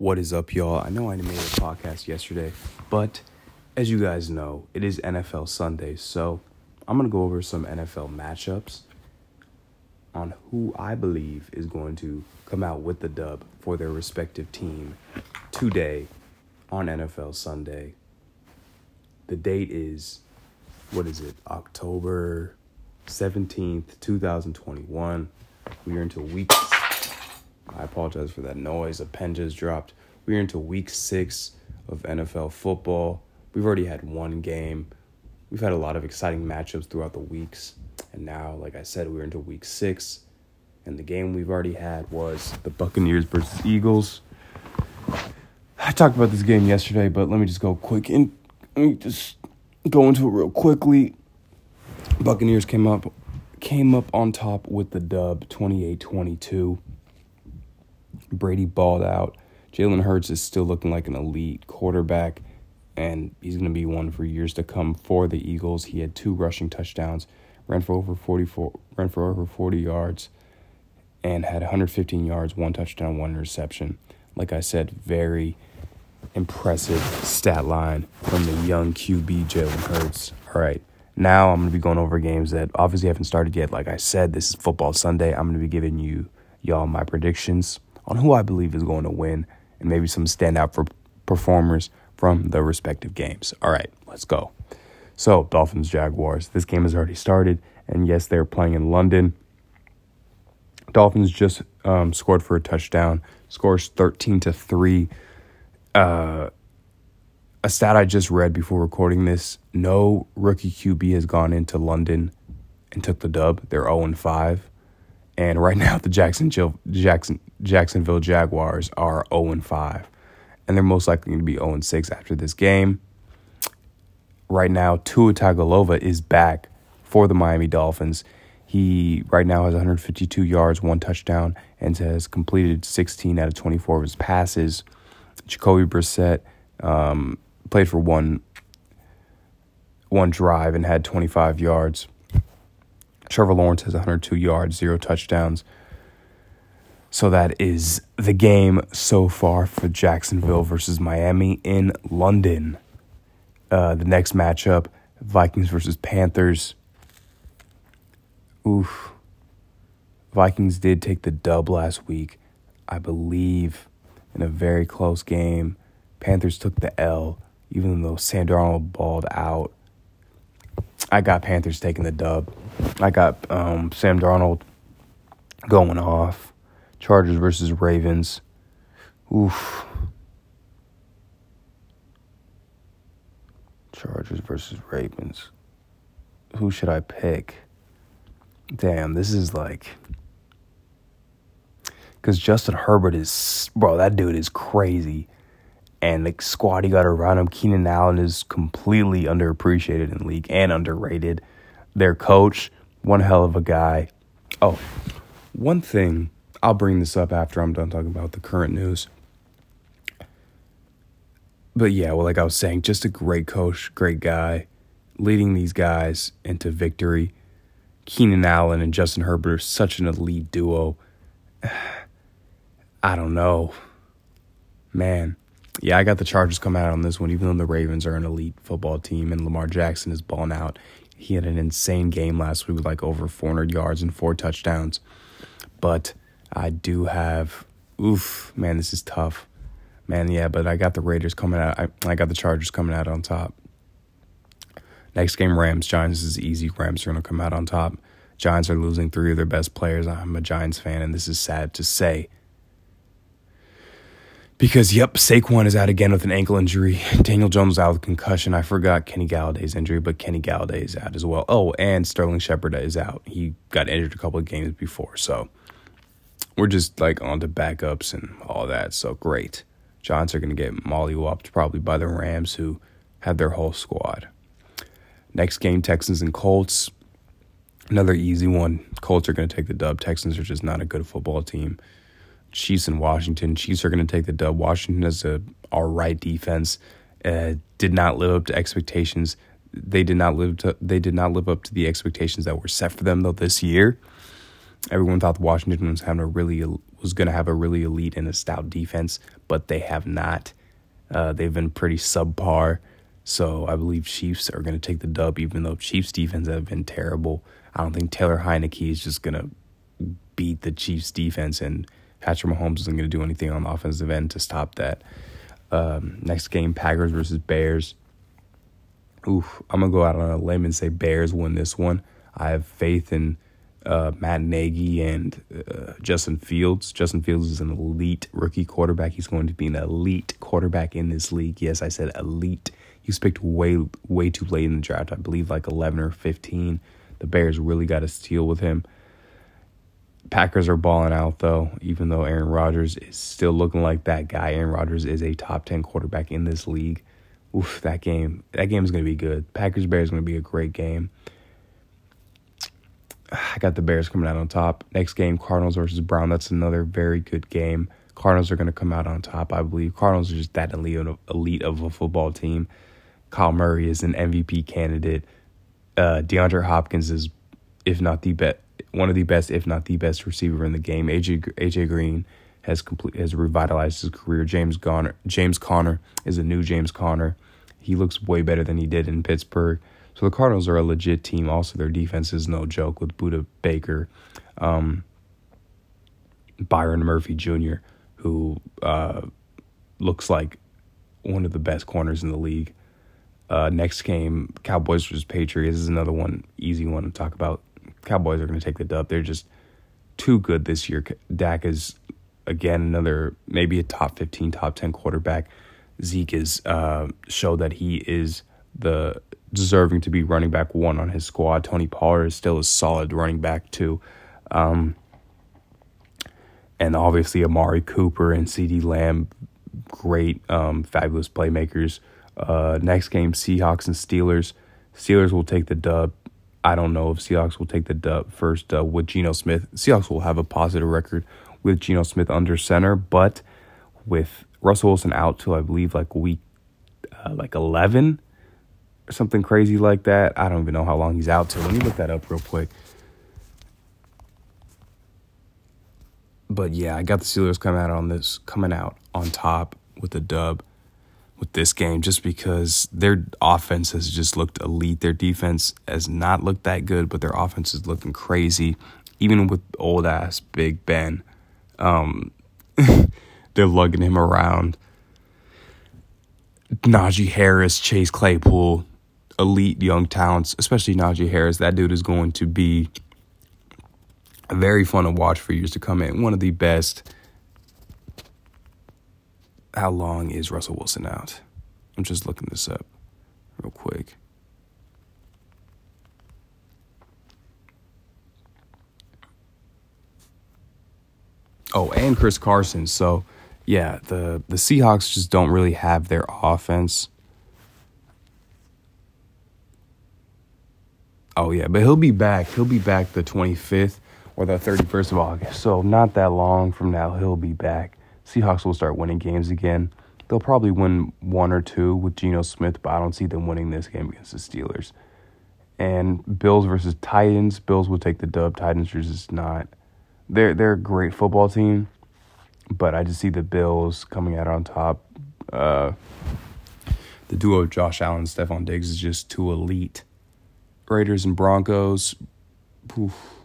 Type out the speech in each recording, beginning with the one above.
What is up, y'all? I know I made a podcast yesterday, but as you guys know, it is NFL Sunday, so I'm going to go over some NFL matchups on who I believe is going to come out with the dub for their respective team today on NFL Sunday. The date is, what is it, October 17th, 2021. We are into week. I apologize for that noise. A pen just dropped. We are into week six of NFL football. We've already had one game. We've had a lot of exciting matchups throughout the weeks. And now, like I said, we're into week six. And the game we've already had was the Buccaneers versus Eagles. I talked about this game yesterday, but let me just go quick and let me just go into it real quickly. Buccaneers came up came up on top with the dub 28-22. Brady balled out. Jalen Hurts is still looking like an elite quarterback, and he's going to be one for years to come for the Eagles. He had two rushing touchdowns, ran for over 44, ran for over 40 yards, and had 115 yards, one touchdown, one interception. Like I said, very impressive stat line from the young QB Jalen Hurts. All right. Now I'm going to be going over games that obviously haven't started yet. Like I said, this is football Sunday. I'm going to be giving you y'all my predictions on who I believe is going to win and maybe some standout for performers from the respective games. All right, let's go. So, Dolphins Jaguars. This game has already started, and yes, they're playing in London. Dolphins just um, scored for a touchdown. Scores 13 to 3. Uh, a stat I just read before recording this no rookie QB has gone into London and took the dub. They're 0 and 5. And right now, the Jacksonville, Jackson, Jacksonville Jaguars are 0 and 5. And they're most likely going to be 0 and 6 after this game. Right now, Tua Tagovailoa is back for the Miami Dolphins. He right now has 152 yards, one touchdown, and has completed 16 out of 24 of his passes. Jacoby Brissett um, played for one one drive and had 25 yards. Trevor Lawrence has 102 yards, zero touchdowns. So that is the game so far for Jacksonville versus Miami in London. Uh, the next matchup, Vikings versus Panthers. Oof. Vikings did take the dub last week, I believe, in a very close game. Panthers took the L even though Sam Darnold balled out. I got Panthers taking the dub. I got um, Sam Darnold going off. Chargers versus Ravens. Oof. Chargers versus Ravens. Who should I pick? Damn, this is like. Because Justin Herbert is. Bro, that dude is crazy and the squad he got around him, Keenan Allen is completely underappreciated in league and underrated. Their coach, one hell of a guy. Oh, one thing, I'll bring this up after I'm done talking about the current news. But yeah, well, like I was saying, just a great coach, great guy, leading these guys into victory. Keenan Allen and Justin Herbert are such an elite duo. I don't know. Man, yeah, I got the Chargers coming out on this one, even though the Ravens are an elite football team and Lamar Jackson is balling out. He had an insane game last week with like over 400 yards and four touchdowns. But I do have, oof, man, this is tough. Man, yeah, but I got the Raiders coming out. I, I got the Chargers coming out on top. Next game, Rams Giants is easy. Rams are going to come out on top. Giants are losing three of their best players. I'm a Giants fan, and this is sad to say. Because, yep, Saquon is out again with an ankle injury. Daniel Jones out with concussion. I forgot Kenny Golladay's injury, but Kenny Golladay is out as well. Oh, and Sterling Shepard is out. He got injured a couple of games before. So we're just like on to backups and all that. So great. Giants are going to get mollywopped probably by the Rams, who had their whole squad. Next game, Texans and Colts. Another easy one. Colts are going to take the dub. Texans are just not a good football team. Chiefs and Washington. Chiefs are going to take the dub. Washington has a all right defense. Uh, did not live up to expectations. They did not live to. They did not live up to the expectations that were set for them though this year. Everyone thought Washington was having a really was going to have a really elite and a stout defense, but they have not. Uh, they've been pretty subpar. So I believe Chiefs are going to take the dub, even though Chiefs defense have been terrible. I don't think Taylor Heinicke is just going to beat the Chiefs defense, and Patrick Mahomes isn't going to do anything on the offensive end to stop that. Um, next game, Packers versus Bears. Oof, I'm gonna go out on a limb and say Bears win this one. I have faith in uh, Matt Nagy and uh, Justin Fields. Justin Fields is an elite rookie quarterback. He's going to be an elite quarterback in this league. Yes, I said elite. He was picked way way too late in the draft. I believe like 11 or 15. The Bears really got a steal with him. Packers are balling out though, even though Aaron Rodgers is still looking like that guy. Aaron Rodgers is a top 10 quarterback in this league. Oof, that game. That game is going to be good. Packers Bears is going to be a great game. I got the Bears coming out on top. Next game, Cardinals versus Brown. That's another very good game. Cardinals are going to come out on top, I believe. Cardinals are just that elite of, elite of a football team. Kyler Murray is an MVP candidate. Uh, DeAndre Hopkins is, if not the best, one of the best, if not the best receiver in the game. AJ AJ Green has complete has revitalized his career. James Conner James Conner is a new James Conner. He looks way better than he did in Pittsburgh. So the Cardinals are a legit team. Also, their defense is no joke with Budda Baker, um, Byron Murphy Jr., who uh, looks like one of the best corners in the league. Uh, next game, Cowboys versus Patriots is another one, easy one to talk about. Cowboys are going to take the dub. They're just too good this year. Dak is again another maybe a top 15, top 10 quarterback. Zeke is uh, show that he is the deserving to be running back one on his squad. Tony Pollard is still a solid running back too. Um, and obviously Amari Cooper and CeeDee Lamb, great, um, fabulous playmakers. Uh, next game, Seahawks and Steelers. Steelers will take the dub. I don't know if Seahawks will take the dub first uh, with Geno Smith. Seahawks will have a positive record with Geno Smith under center, but with Russell Wilson out till I believe like week uh, like eleven or something crazy like that. I don't even know how long he's out till. Let me look that up real quick. But yeah, I got the Steelers coming out on this coming out on top with the dub with this game just because their offense has just looked elite. Their defense has not looked that good, but their offense is looking crazy. Even with old ass Big Ben, um, they're lugging him around. Najee Harris, Chase Claypool, elite young talents, especially Najee Harris. That dude is going to be very fun to watch for years to come. In one of the best how long is Russell Wilson out? I'm just looking this up real quick. Oh, and Chris Carson. So, yeah, the the Seahawks just don't really have their offense. Oh yeah, but he'll be back. He'll be back the 25th or the 31st of August. So, not that long from now he'll be back. Seahawks will start winning games again. They'll probably win one or two with Geno Smith, but I don't see them winning this game against the Steelers. And Bills versus Titans. Bills will take the dub. Titans are just not. They're they're a great football team, but I just see the Bills coming out on top. Uh, the duo of Josh Allen and Stefon Diggs is just too elite. Raiders and Broncos.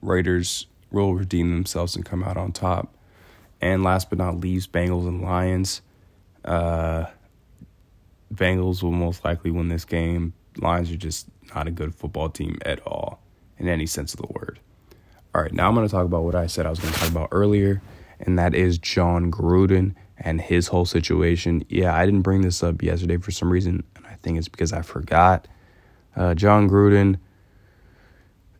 Raiders will redeem themselves and come out on top. And last but not least, Bengals and Lions. Uh, Bengals will most likely win this game. Lions are just not a good football team at all, in any sense of the word. All right, now I'm going to talk about what I said I was going to talk about earlier, and that is Jon Gruden and his whole situation. Yeah, I didn't bring this up yesterday for some reason, and I think it's because I forgot. Uh, Jon Gruden,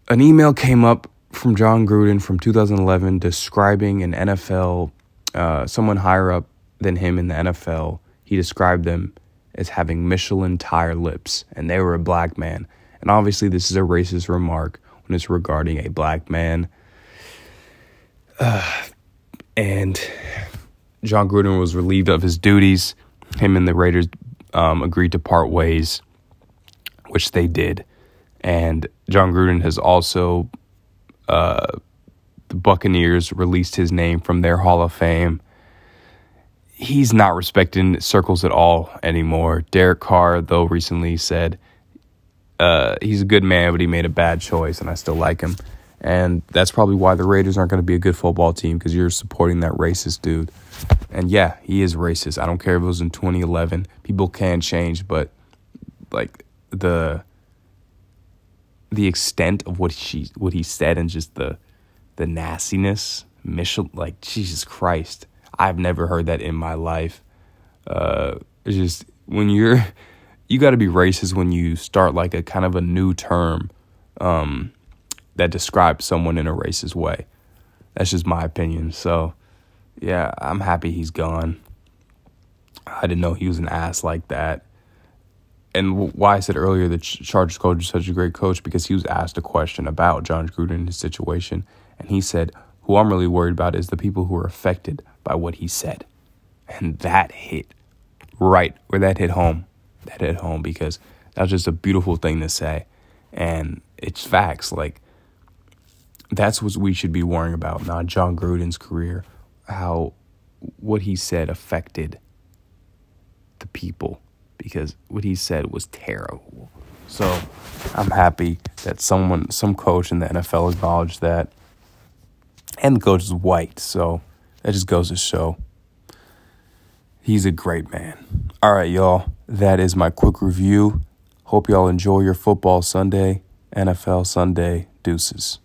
an email came up from Jon Gruden from 2011 describing an NFL, uh, someone higher up than him in the NFL. He described them as having Michelin tire lips, and they were a black man. And obviously, this is a racist remark when it's regarding a black man. Uh, and Jon Gruden was relieved of his duties. Him and the Raiders um, agreed to part ways, which they did. And Jon Gruden has also the Buccaneers released his name from their Hall of Fame. He's not respected in circles at all anymore. Derek Carr, though, recently said uh, he's a good man, but he made a bad choice, and I still like him. And that's probably why the Raiders aren't going to be a good football team because you're supporting that racist dude. And yeah, he is racist. I don't care if it was in 2011. People can change, but like the the extent of what she what he said and just the the nastiness, Michel, like Jesus Christ, I've never heard that in my life. Uh, just when you're you got to be racist when you start like a kind of a new term. Um, that describes someone in a racist way. That's just my opinion. So, yeah, I'm happy he's gone. I didn't know he was an ass like that. And why I said earlier that Chargers coach is such a great coach because he was asked a question about Jon Gruden and his situation, and he said, "Who I'm really worried about is the people who are affected by what he said," and that hit right where that hit home. That hit home because that was just a beautiful thing to say, and it's facts. Like that's what we should be worrying about, not Jon Gruden's career, how what he said affected the people because what he said was terrible. So I'm happy that someone, some coach in the NFL acknowledged that. And the coach is white, so that just goes to show he's a great man. All right, y'all. That is my quick review. Hope y'all enjoy your football Sunday, NFL Sunday. Deuces.